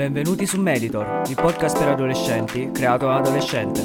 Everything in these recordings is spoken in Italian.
Benvenuti su Meditor, il podcast per adolescenti creato da adolescente.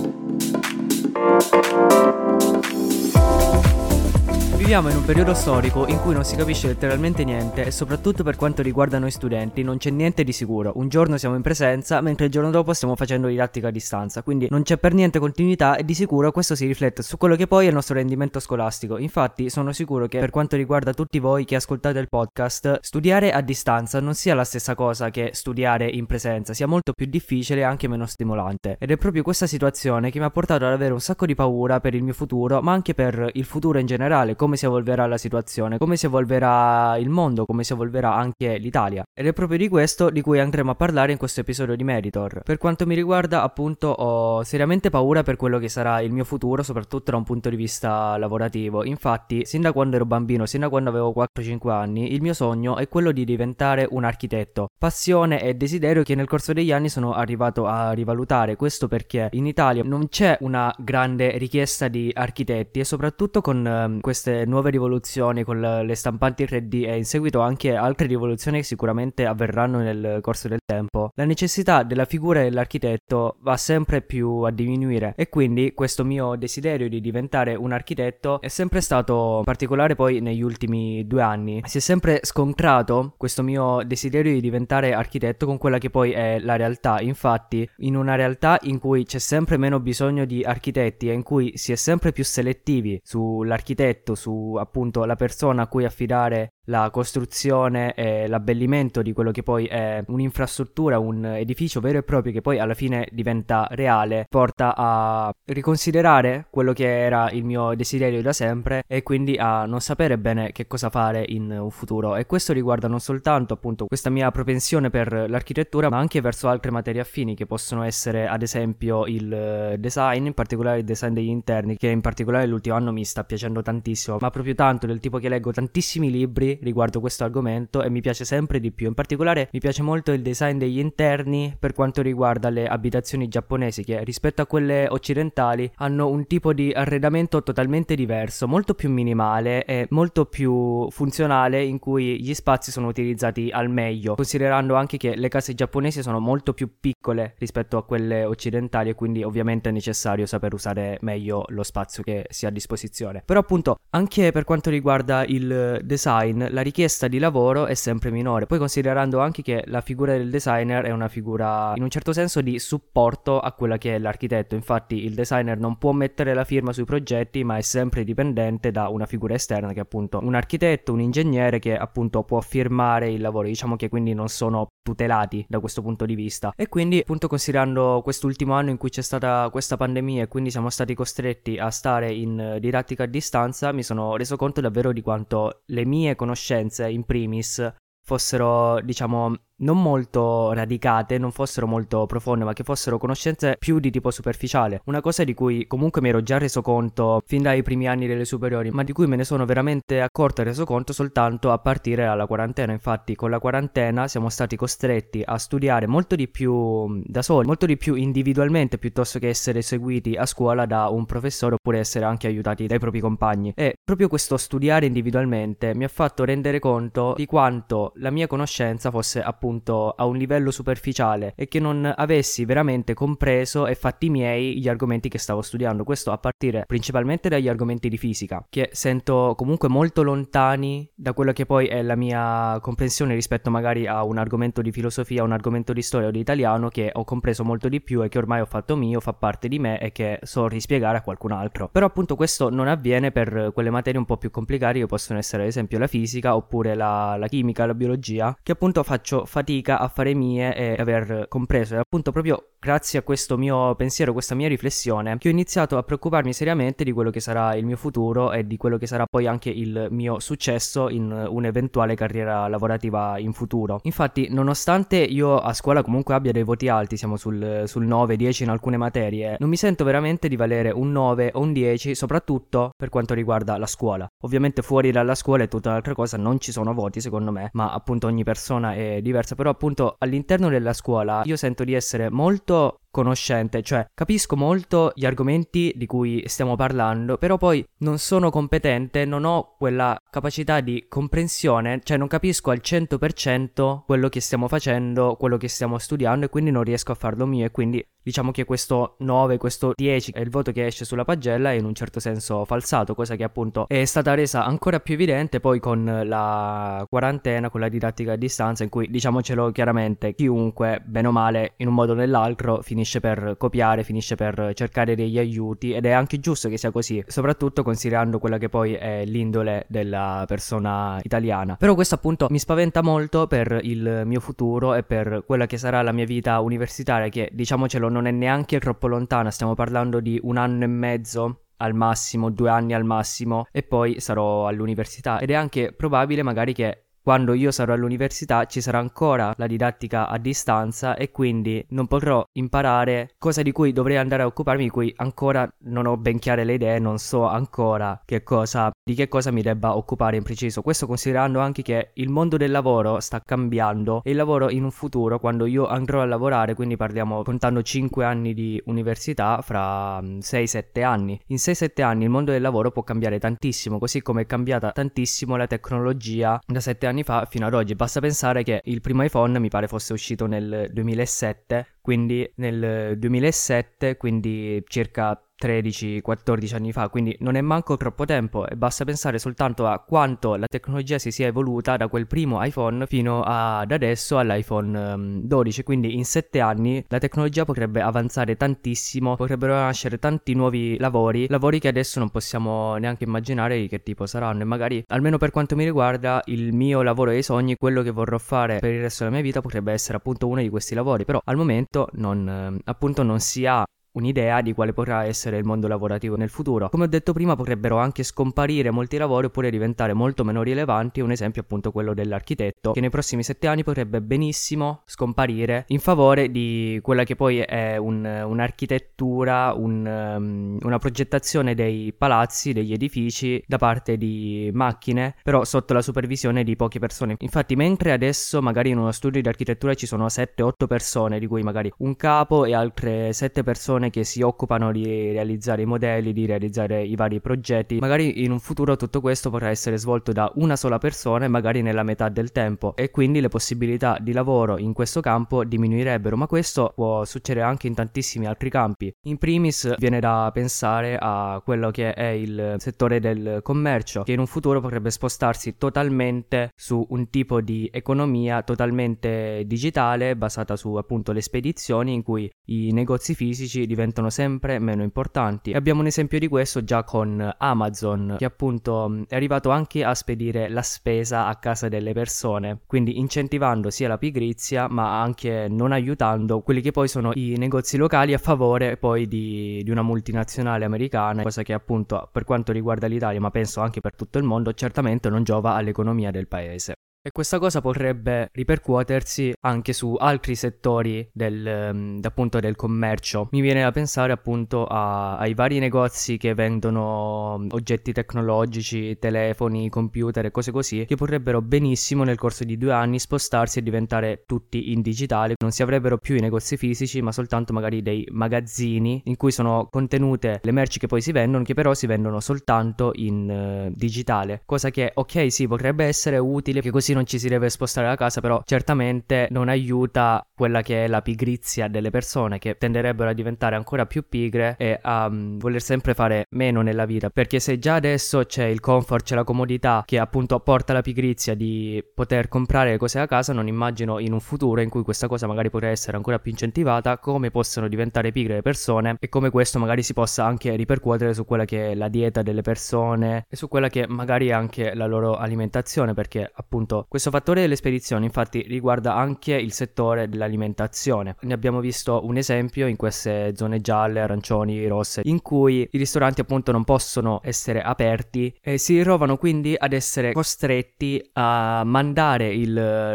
Viviamo in un periodo storico in cui non si capisce letteralmente niente e soprattutto per quanto riguarda noi studenti non c'è niente di sicuro. Un giorno siamo in presenza mentre il giorno dopo stiamo facendo didattica a distanza, quindi non c'è per niente continuità e di sicuro questo si riflette su quello che poi è il nostro rendimento scolastico. Infatti sono sicuro che per quanto riguarda tutti voi che ascoltate il podcast, studiare a distanza non sia la stessa cosa che studiare in presenza, sia molto più difficile e anche meno stimolante. Ed è proprio questa situazione che mi ha portato ad avere un sacco di paura per il mio futuro, ma anche per il futuro in generale, come come si evolverà la situazione, come si evolverà il mondo, come si evolverà anche l'Italia. Ed è proprio di questo di cui andremo a parlare in questo episodio di Meritor. Per quanto mi riguarda, appunto, ho seriamente paura per quello che sarà il mio futuro, soprattutto da un punto di vista lavorativo. Infatti, sin da quando ero bambino, sin da quando avevo 4-5 anni, il mio sogno è quello di diventare un architetto. Passione e desiderio che nel corso degli anni sono arrivato a rivalutare. Questo perché in Italia non c'è una grande richiesta di architetti e soprattutto con eh, queste nuove rivoluzioni con le stampanti 3D e in seguito anche altre rivoluzioni che sicuramente avverranno nel corso del tempo, la necessità della figura dell'architetto va sempre più a diminuire e quindi questo mio desiderio di diventare un architetto è sempre stato particolare poi negli ultimi due anni. Si è sempre scontrato questo mio desiderio di diventare architetto con quella che poi è la realtà. Infatti, in una realtà in cui c'è sempre meno bisogno di architetti e in cui si è sempre più selettivi sull'architetto, su appunto la persona a cui affidare la costruzione e l'abbellimento di quello che poi è un'infrastruttura, un edificio vero e proprio che poi alla fine diventa reale, porta a riconsiderare quello che era il mio desiderio da sempre e quindi a non sapere bene che cosa fare in un futuro. E questo riguarda non soltanto appunto questa mia propensione per l'architettura, ma anche verso altre materie affini che possono essere ad esempio il design, in particolare il design degli interni, che in particolare l'ultimo anno mi sta piacendo tantissimo, ma proprio tanto del tipo che leggo tantissimi libri riguardo questo argomento e mi piace sempre di più. In particolare mi piace molto il design degli interni per quanto riguarda le abitazioni giapponesi che rispetto a quelle occidentali hanno un tipo di arredamento totalmente diverso, molto più minimale e molto più funzionale in cui gli spazi sono utilizzati al meglio, considerando anche che le case giapponesi sono molto più piccole rispetto a quelle occidentali e quindi ovviamente è necessario saper usare meglio lo spazio che si ha a disposizione. Però appunto anche per quanto riguarda il design la richiesta di lavoro è sempre minore. Poi considerando anche che la figura del designer è una figura in un certo senso di supporto a quella che è l'architetto. Infatti il designer non può mettere la firma sui progetti, ma è sempre dipendente da una figura esterna che è appunto un architetto, un ingegnere che appunto può firmare il lavoro. Diciamo che quindi non sono tutelati da questo punto di vista. E quindi appunto considerando quest'ultimo anno in cui c'è stata questa pandemia e quindi siamo stati costretti a stare in didattica a distanza, mi sono reso conto davvero di quanto le mie conoscenze conoscenze in primis fossero, diciamo, non molto radicate, non fossero molto profonde, ma che fossero conoscenze più di tipo superficiale. Una cosa di cui comunque mi ero già reso conto fin dai primi anni delle superiori, ma di cui me ne sono veramente accorto e reso conto soltanto a partire dalla quarantena. Infatti, con la quarantena siamo stati costretti a studiare molto di più da soli, molto di più individualmente, piuttosto che essere seguiti a scuola da un professore oppure essere anche aiutati dai propri compagni. E proprio questo studiare individualmente mi ha fatto rendere conto di quanto la mia conoscenza fosse appunto appunto a un livello superficiale e che non avessi veramente compreso e fatti miei gli argomenti che stavo studiando. Questo a partire principalmente dagli argomenti di fisica, che sento comunque molto lontani da quello che poi è la mia comprensione rispetto magari a un argomento di filosofia, un argomento di storia o di italiano che ho compreso molto di più e che ormai ho fatto mio, fa parte di me e che so rispiegare a qualcun altro. Però appunto questo non avviene per quelle materie un po' più complicate che possono essere ad esempio la fisica oppure la, la chimica, la biologia, che appunto faccio fatica a fare mie e aver compreso. E appunto proprio grazie a questo mio pensiero, questa mia riflessione, che ho iniziato a preoccuparmi seriamente di quello che sarà il mio futuro e di quello che sarà poi anche il mio successo in un'eventuale carriera lavorativa in futuro. Infatti, nonostante io a scuola comunque abbia dei voti alti, siamo sul, sul 9-10 in alcune materie, non mi sento veramente di valere un 9 o un 10, soprattutto per quanto riguarda la scuola. Ovviamente fuori dalla scuola è tutta un'altra cosa, non ci sono voti secondo me, ma appunto ogni persona è diversa, però appunto all'interno della scuola io sento di essere molto dijo, conoscente, cioè capisco molto gli argomenti di cui stiamo parlando, però poi non sono competente, non ho quella capacità di comprensione, cioè non capisco al 100% quello che stiamo facendo, quello che stiamo studiando e quindi non riesco a farlo mio e quindi diciamo che questo 9, questo 10 è il voto che esce sulla pagella è in un certo senso falsato, cosa che appunto è stata resa ancora più evidente poi con la quarantena, con la didattica a distanza, in cui diciamocelo chiaramente, chiunque, bene o male, in un modo o nell'altro, finisce per copiare, finisce per cercare degli aiuti ed è anche giusto che sia così, soprattutto considerando quella che poi è l'indole della persona italiana. Però questo appunto mi spaventa molto per il mio futuro e per quella che sarà la mia vita universitaria che diciamocelo non è neanche troppo lontana, stiamo parlando di un anno e mezzo al massimo, due anni al massimo e poi sarò all'università ed è anche probabile magari che quando io sarò all'università ci sarà ancora la didattica a distanza e quindi non potrò imparare cosa di cui dovrei andare a occuparmi, di cui ancora non ho ben chiare le idee, non so ancora che cosa, di che cosa mi debba occupare in preciso. Questo considerando anche che il mondo del lavoro sta cambiando e il lavoro in un futuro, quando io andrò a lavorare, quindi parliamo contando 5 anni di università, fra 6-7 anni. In 6-7 anni il mondo del lavoro può cambiare tantissimo, così come è cambiata tantissimo la tecnologia da 7 anni anni fa fino ad oggi. Basta pensare che il primo iPhone mi pare fosse uscito nel 2007, quindi nel 2007, quindi circa 13-14 anni fa, quindi non è manco troppo tempo e basta pensare soltanto a quanto la tecnologia si sia evoluta da quel primo iPhone fino ad adesso all'iPhone 12, ehm, quindi in 7 anni la tecnologia potrebbe avanzare tantissimo, potrebbero nascere tanti nuovi lavori, lavori che adesso non possiamo neanche immaginare di che tipo saranno. E magari almeno per quanto mi riguarda il mio lavoro dei sogni, quello che vorrò fare per il resto della mia vita potrebbe essere appunto uno di questi lavori, però al momento non, ehm, appunto non si ha un'idea di quale potrà essere il mondo lavorativo nel futuro. Come ho detto prima, potrebbero anche scomparire molti lavori oppure diventare molto meno rilevanti. Un esempio, appunto, quello dell'architetto, che nei prossimi sette anni potrebbe benissimo scomparire in favore di quella che poi è un, un'architettura, un, um, una progettazione dei palazzi, degli edifici da parte di macchine, però sotto la supervisione di poche persone. Infatti, mentre adesso magari in uno studio di architettura ci sono 7-8 persone, di cui magari un capo e altre 7 persone persone che si occupano di realizzare i modelli, di realizzare i vari progetti. Magari in un futuro tutto questo potrà essere svolto da una sola persona e magari nella metà del tempo e quindi le possibilità di lavoro in questo campo diminuirebbero, ma questo può succedere anche in tantissimi altri campi. In primis viene da pensare a quello che è il settore del commercio, che in un futuro potrebbe spostarsi totalmente su un tipo di economia totalmente digitale basata su appunto le spedizioni in cui i negozi fisici diventano sempre meno importanti. E abbiamo un esempio di questo già con Amazon, che appunto è arrivato anche a spedire la spesa a casa delle persone, quindi incentivando sia la pigrizia, ma anche non aiutando quelli che poi sono i negozi locali a favore poi di, di una multinazionale americana, cosa che appunto per quanto riguarda l'Italia, ma penso anche per tutto il mondo, certamente non giova all'economia del paese. E questa cosa potrebbe ripercuotersi anche su altri settori del, um, appunto del commercio. Mi viene da pensare appunto a, ai vari negozi che vendono mm, oggetti tecnologici, telefoni, computer e cose così, che potrebbero benissimo nel corso di due anni spostarsi e diventare tutti in digitale. Non si avrebbero più i negozi fisici, ma soltanto magari dei magazzini in cui sono contenute le merci che poi si vendono, che però si vendono soltanto in uh, digitale. Cosa che, ok, sì, potrebbe essere utile, che così non ci si deve spostare da casa, però certamente non aiuta quella che è la pigrizia delle persone che tenderebbero a diventare ancora più pigre e a um, voler sempre fare meno nella vita, perché se già adesso c'è il comfort, c'è la comodità che appunto porta la pigrizia di poter comprare cose a casa, non immagino in un futuro in cui questa cosa magari potrà essere ancora più incentivata, come possono diventare pigre le persone e come questo magari si possa anche ripercuotere su quella che è la dieta delle persone e su quella che magari è anche la loro alimentazione, perché appunto questo fattore delle spedizioni infatti riguarda anche il settore dell'alimentazione. Ne abbiamo visto un esempio in queste zone gialle, arancioni, rosse, in cui i ristoranti appunto non possono essere aperti e si ritrovano quindi ad essere costretti a mandare il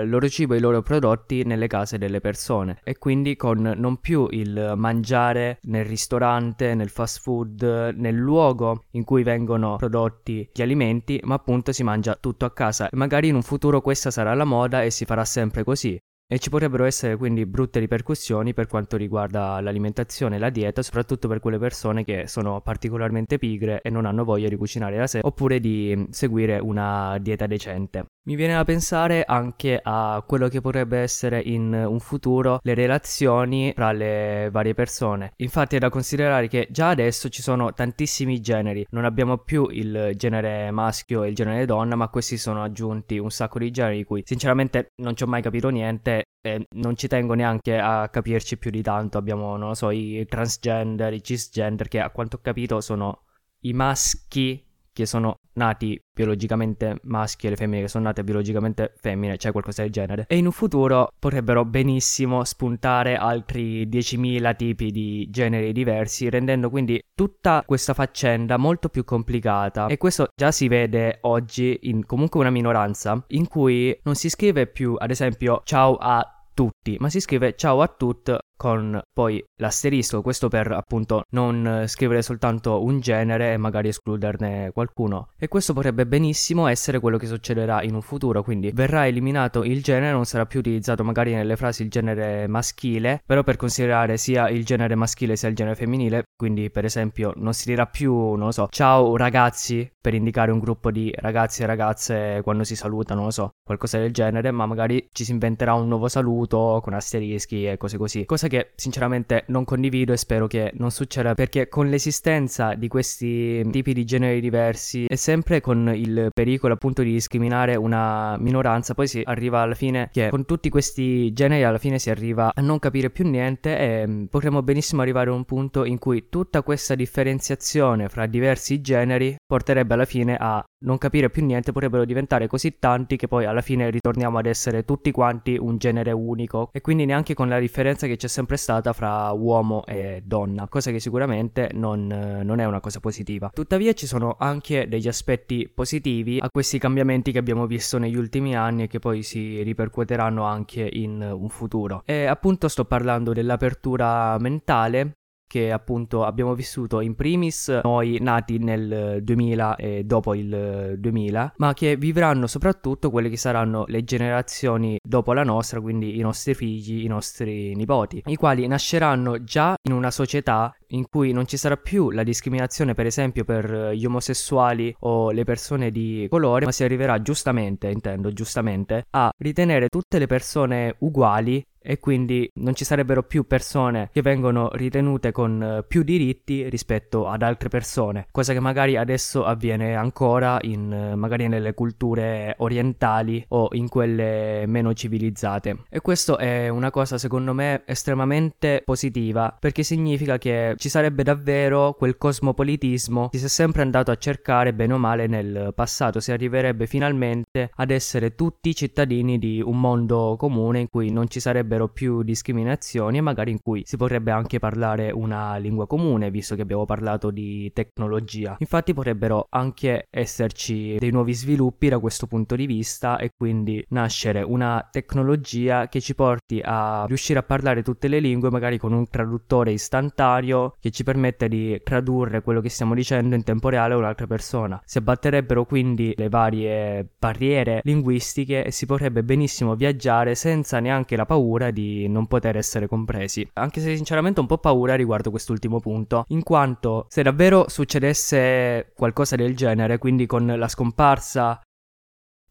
loro cibo e i loro prodotti nelle case delle persone e quindi con non più il mangiare nel ristorante, nel fast food, nel luogo in cui vengono prodotti gli alimenti, ma appunto si mangia tutto a casa e magari in un futuro questa sarà la moda e si farà sempre così. e ci potrebbero essere quindi brutte ripercussioni per quanto riguarda l'alimentazione e la dieta, soprattutto per quelle persone che sono particolarmente pigre e non hanno voglia di cucinare da sé oppure di seguire una dieta decente. Mi viene da pensare anche a quello che potrebbe essere in un futuro le relazioni tra le varie persone. Infatti è da considerare che già adesso ci sono tantissimi generi, non abbiamo più il genere maschio e il genere donna, ma questi sono aggiunti un sacco di generi di cui sinceramente non ci ho mai capito niente e non ci tengo neanche a capirci più di tanto. Abbiamo, non lo so, i transgender, i cisgender, che a quanto ho capito sono i maschi che sono nati biologicamente maschi e le femmine che sono nate biologicamente femmine, cioè qualcosa del genere. E in un futuro potrebbero benissimo spuntare altri 10.000 tipi di generi diversi, rendendo quindi tutta questa faccenda molto più complicata. E questo già si vede oggi in comunque una minoranza in cui non si scrive più, ad esempio, ciao a tutti, ma si scrive ciao a tutti con poi l'asterisco, questo per appunto non scrivere soltanto un genere e magari escluderne qualcuno. E questo potrebbe benissimo essere quello che succederà in un futuro, quindi verrà eliminato il genere, non sarà più utilizzato magari nelle frasi il genere maschile, però per considerare sia il genere maschile sia il genere femminile, quindi per esempio non si dirà più, non lo so, ciao ragazzi per indicare un gruppo di ragazzi e ragazze quando si salutano, non lo so, qualcosa del genere, ma magari ci si inventerà un nuovo saluto con asterischi e cose così. Cosa che sinceramente non condivido e spero che non succeda perché con l'esistenza di questi tipi di generi diversi e sempre con il pericolo appunto di discriminare una minoranza poi si arriva alla fine che con tutti questi generi alla fine si arriva a non capire più niente e mm, potremmo benissimo arrivare a un punto in cui tutta questa differenziazione fra diversi generi porterebbe alla fine a non capire più niente potrebbero diventare così tanti che poi alla fine ritorniamo ad essere tutti quanti un genere unico e quindi neanche con la differenza che c'è sempre stata fra uomo e donna, cosa che sicuramente non, non è una cosa positiva. Tuttavia ci sono anche degli aspetti positivi a questi cambiamenti che abbiamo visto negli ultimi anni e che poi si ripercuoteranno anche in un futuro. E appunto sto parlando dell'apertura mentale che appunto abbiamo vissuto in primis noi nati nel 2000 e dopo il 2000, ma che vivranno soprattutto quelle che saranno le generazioni dopo la nostra, quindi i nostri figli, i nostri nipoti, i quali nasceranno già in una società in cui non ci sarà più la discriminazione per esempio per gli omosessuali o le persone di colore, ma si arriverà giustamente, intendo giustamente, a ritenere tutte le persone uguali e quindi non ci sarebbero più persone che vengono ritenute con eh, più diritti rispetto ad altre persone, cosa che magari adesso avviene ancora in eh, magari nelle culture orientali o in quelle meno civilizzate. E questo è una cosa secondo me estremamente positiva perché significa che ci sarebbe davvero quel cosmopolitismo che si è sempre andato a cercare bene o male nel passato, si arriverebbe finalmente ad essere tutti cittadini di un mondo comune in cui non ci sarebbe sarebbero più discriminazioni e magari in cui si potrebbe anche parlare una lingua comune, visto che abbiamo parlato di tecnologia. Infatti potrebbero anche esserci dei nuovi sviluppi da questo punto di vista e quindi nascere una tecnologia che ci porti a riuscire a parlare tutte le lingue magari con un traduttore istantaneo che ci permette di tradurre quello che stiamo dicendo in tempo reale a un'altra persona. Si abbatterebbero quindi le varie barriere linguistiche e si potrebbe benissimo viaggiare senza neanche la paura paura di non poter essere compresi. Anche se sinceramente ho un po' paura riguardo quest'ultimo punto, in quanto se davvero succedesse qualcosa del genere, quindi con la scomparsa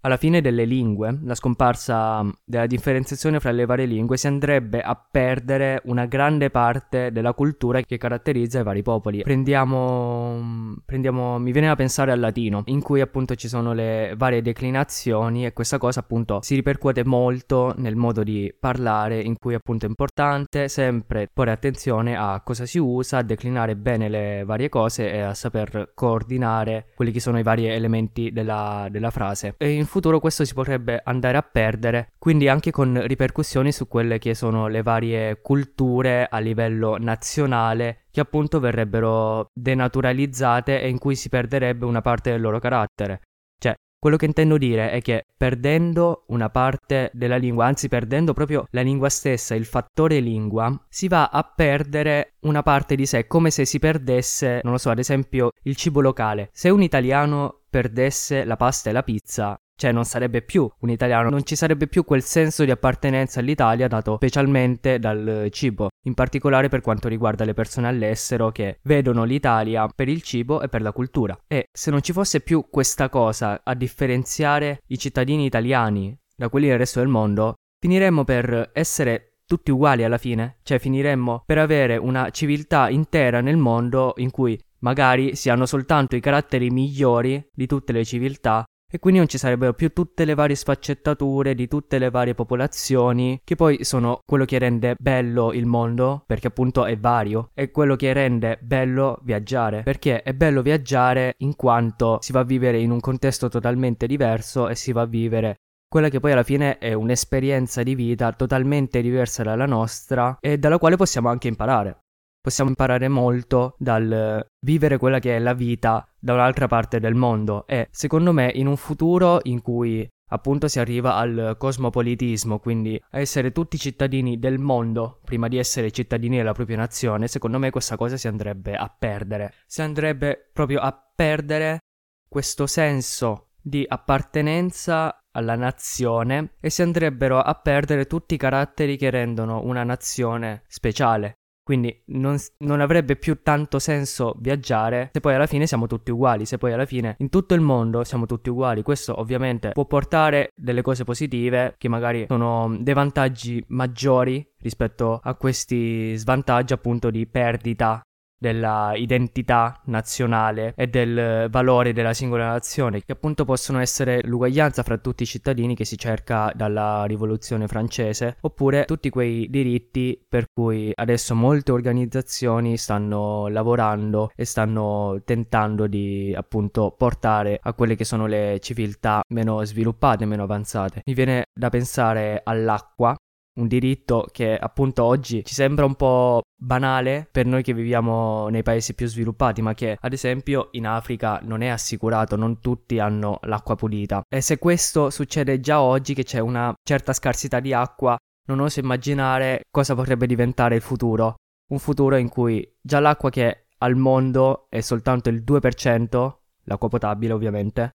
alla fine delle lingue, la scomparsa della differenziazione fra le varie lingue, si andrebbe a perdere una grande parte della cultura che caratterizza i vari popoli. Prendiamo, prendiamo, mi viene da pensare al latino, in cui appunto ci sono le varie declinazioni e questa cosa appunto si ripercuote molto nel modo di parlare, in cui appunto è importante sempre porre attenzione a cosa si usa, a declinare bene le varie cose e a saper coordinare quelli che sono i vari elementi della, della frase. E futuro questo si potrebbe andare a perdere, quindi anche con ripercussioni su quelle che sono le varie culture a livello nazionale che appunto verrebbero denaturalizzate e in cui si perderebbe una parte del loro carattere. Cioè, quello che intendo dire è che perdendo una parte della lingua, anzi perdendo proprio la lingua stessa, il fattore lingua, si va a perdere una parte di sé, come se si perdesse, non lo so, ad esempio il cibo locale. Se un italiano perdesse la pasta e la pizza, cioè non sarebbe più un italiano, non ci sarebbe più quel senso di appartenenza all'Italia dato specialmente dal cibo, in particolare per quanto riguarda le persone all'estero che vedono l'Italia per il cibo e per la cultura. E se non ci fosse più questa cosa a differenziare i cittadini italiani da quelli del resto del mondo, finiremmo per essere tutti uguali alla fine, cioè finiremmo per avere una civiltà intera nel mondo in cui magari si hanno soltanto i caratteri migliori di tutte le civiltà e quindi non ci sarebbero più tutte le varie sfaccettature di tutte le varie popolazioni, che poi sono quello che rende bello il mondo, perché appunto è vario, è quello che rende bello viaggiare, perché è bello viaggiare in quanto si va a vivere in un contesto totalmente diverso e si va a vivere quella che poi alla fine è un'esperienza di vita totalmente diversa dalla nostra e dalla quale possiamo anche imparare possiamo imparare molto dal vivere quella che è la vita da un'altra parte del mondo e secondo me in un futuro in cui appunto si arriva al cosmopolitismo, quindi a essere tutti cittadini del mondo prima di essere cittadini della propria nazione, secondo me questa cosa si andrebbe a perdere. Si andrebbe proprio a perdere questo senso di appartenenza alla nazione e si andrebbero a perdere tutti i caratteri che rendono una nazione speciale. Quindi non, non, avrebbe più tanto senso viaggiare se poi alla fine siamo tutti uguali, se poi alla fine in tutto il mondo siamo tutti uguali. Questo ovviamente può portare delle cose positive che magari sono dei vantaggi maggiori rispetto a questi svantaggi appunto di perdita della identità nazionale e del valore della singola nazione, che appunto possono essere l'uguaglianza fra tutti i cittadini che si cerca dalla rivoluzione francese, oppure tutti quei diritti per cui adesso molte organizzazioni stanno lavorando e stanno tentando di appunto portare a quelle che sono le civiltà meno sviluppate, meno avanzate. Mi viene da pensare all'acqua un diritto che appunto oggi ci sembra un po' banale per noi che viviamo nei paesi più sviluppati, ma che ad esempio in Africa non è assicurato, non tutti hanno l'acqua pulita. E se questo succede già oggi che c'è una certa scarsità di acqua, non oso immaginare cosa potrebbe diventare il futuro. Un futuro in cui già l'acqua che al mondo è soltanto il 2%, l'acqua potabile ovviamente,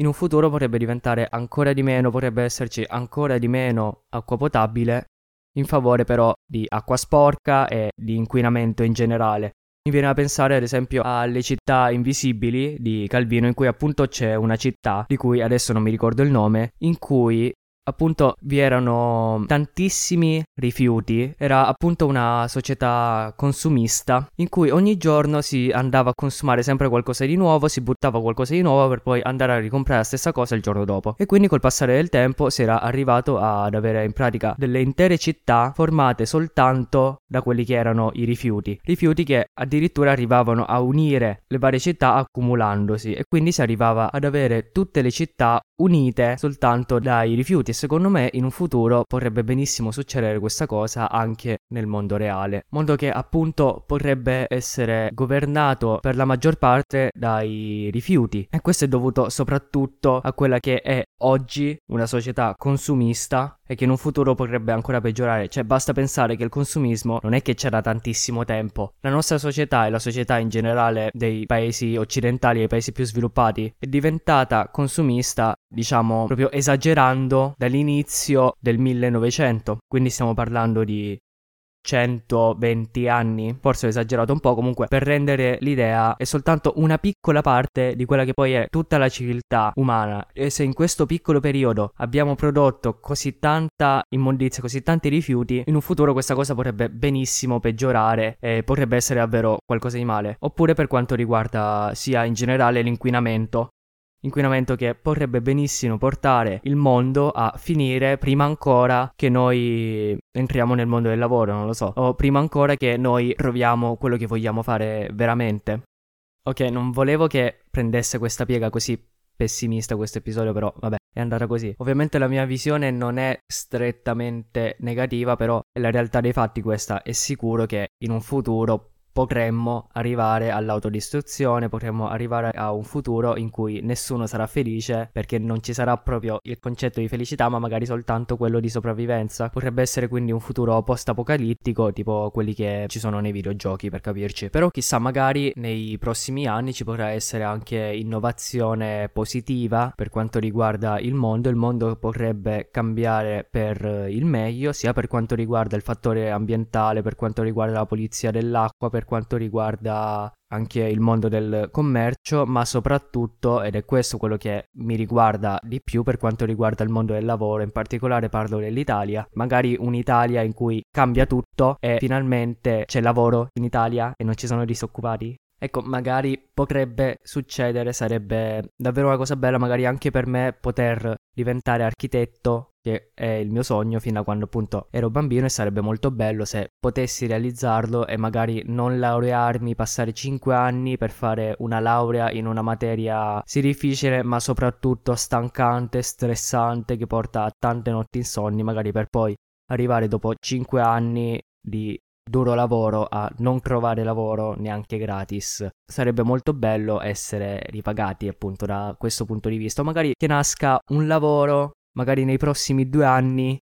in un futuro potrebbe diventare ancora di meno, potrebbe esserci ancora di meno acqua potabile in favore però di acqua sporca e di inquinamento in generale. Mi viene a pensare ad esempio alle città invisibili di Calvino in cui appunto c'è una città di cui adesso non mi ricordo il nome in cui appunto vi erano tantissimi rifiuti, era appunto una società consumista in cui ogni giorno si andava a consumare sempre qualcosa di nuovo, si buttava qualcosa di nuovo per poi andare a ricomprare la stessa cosa il giorno dopo. E quindi col passare del tempo si era arrivato ad avere in pratica delle intere città formate soltanto da quelli che erano i rifiuti, rifiuti che addirittura arrivavano a unire le varie città accumulandosi. E quindi si arrivava ad avere tutte le città unite soltanto dai rifiuti secondo me in un futuro potrebbe benissimo succedere questa cosa anche nel mondo reale. Mondo che appunto potrebbe essere governato per la maggior parte dai rifiuti. E questo è dovuto soprattutto a quella che è oggi una società consumista e che in un futuro potrebbe ancora peggiorare. Cioè, basta pensare che il consumismo non è che c'era tantissimo tempo. La nostra società e la società in generale dei paesi occidentali, dei paesi più sviluppati, è diventata consumista, diciamo, proprio esagerando dall'inizio del 1900. Quindi stiamo parlando di 120 anni, forse ho esagerato un po', comunque per rendere l'idea è soltanto una piccola parte di quella che poi è tutta la civiltà umana. E se in questo piccolo periodo abbiamo prodotto così tanta immondizia, così tanti rifiuti, in un futuro questa cosa potrebbe benissimo peggiorare e potrebbe essere davvero qualcosa di male. Oppure per quanto riguarda sia in generale l'inquinamento, Inquinamento che potrebbe benissimo portare il mondo a finire prima ancora che noi entriamo nel mondo del lavoro, non lo so, o prima ancora che noi troviamo quello che vogliamo fare veramente. Ok, non volevo che prendesse questa piega così pessimista questo episodio, però vabbè, è andata così. Ovviamente la mia visione non è strettamente negativa, però è la realtà dei fatti questa. È sicuro che in un futuro potremmo arrivare all'autodistruzione, potremmo arrivare a un futuro in cui nessuno sarà felice perché non ci sarà proprio il concetto di felicità, ma magari soltanto quello di sopravvivenza. Potrebbe essere quindi un futuro post-apocalittico, tipo quelli che ci sono nei videogiochi, per capirci. Però chissà, magari nei prossimi anni ci potrà essere anche innovazione positiva per quanto riguarda il mondo. Il mondo potrebbe cambiare per il meglio, sia per quanto riguarda il fattore ambientale, per quanto riguarda la pulizia dell'acqua, per quanto riguarda anche il mondo del commercio, ma soprattutto, ed è questo quello che mi riguarda di più per quanto riguarda il mondo del lavoro, in particolare parlo dell'Italia, magari un'Italia in cui cambia tutto e finalmente c'è lavoro in Italia e non ci sono disoccupati. Ecco, magari potrebbe succedere, sarebbe davvero una cosa bella, magari anche per me poter diventare architetto, che è il mio sogno fino a quando appunto ero bambino e sarebbe molto bello se potessi realizzarlo e magari non laurearmi, passare 5 anni per fare una laurea in una materia sì difficile, ma soprattutto stancante, stressante, che porta a tante notti insonni, magari per poi arrivare dopo 5 anni di duro lavoro a non trovare lavoro neanche gratis. Sarebbe molto bello essere ripagati appunto da questo punto di vista. Magari che nasca un lavoro, magari nei prossimi due anni,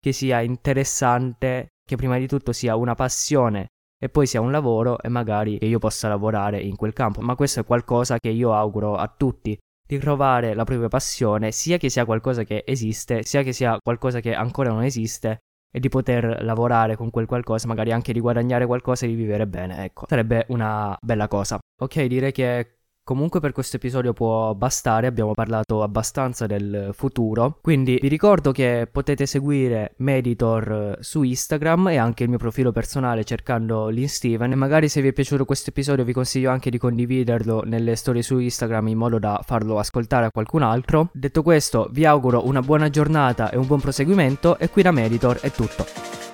che sia interessante, che prima di tutto sia una passione e poi sia un lavoro e magari che io possa lavorare in quel campo. Ma questo è qualcosa che io auguro a tutti di trovare la propria passione, sia che sia qualcosa che esiste, sia che sia qualcosa che ancora non esiste, e di poter lavorare con quel qualcosa, magari anche di guadagnare qualcosa e di vivere bene, ecco. Sarebbe una bella cosa. Ok, direi che Comunque per questo episodio può bastare, abbiamo parlato abbastanza del futuro, quindi vi ricordo che potete seguire Meditor su Instagram e anche il mio profilo personale cercando l'Insteven e magari se vi è piaciuto questo episodio vi consiglio anche di condividerlo nelle storie su Instagram in modo da farlo ascoltare a qualcun altro. Detto questo vi auguro una buona giornata e un buon proseguimento e qui da Meditor è tutto.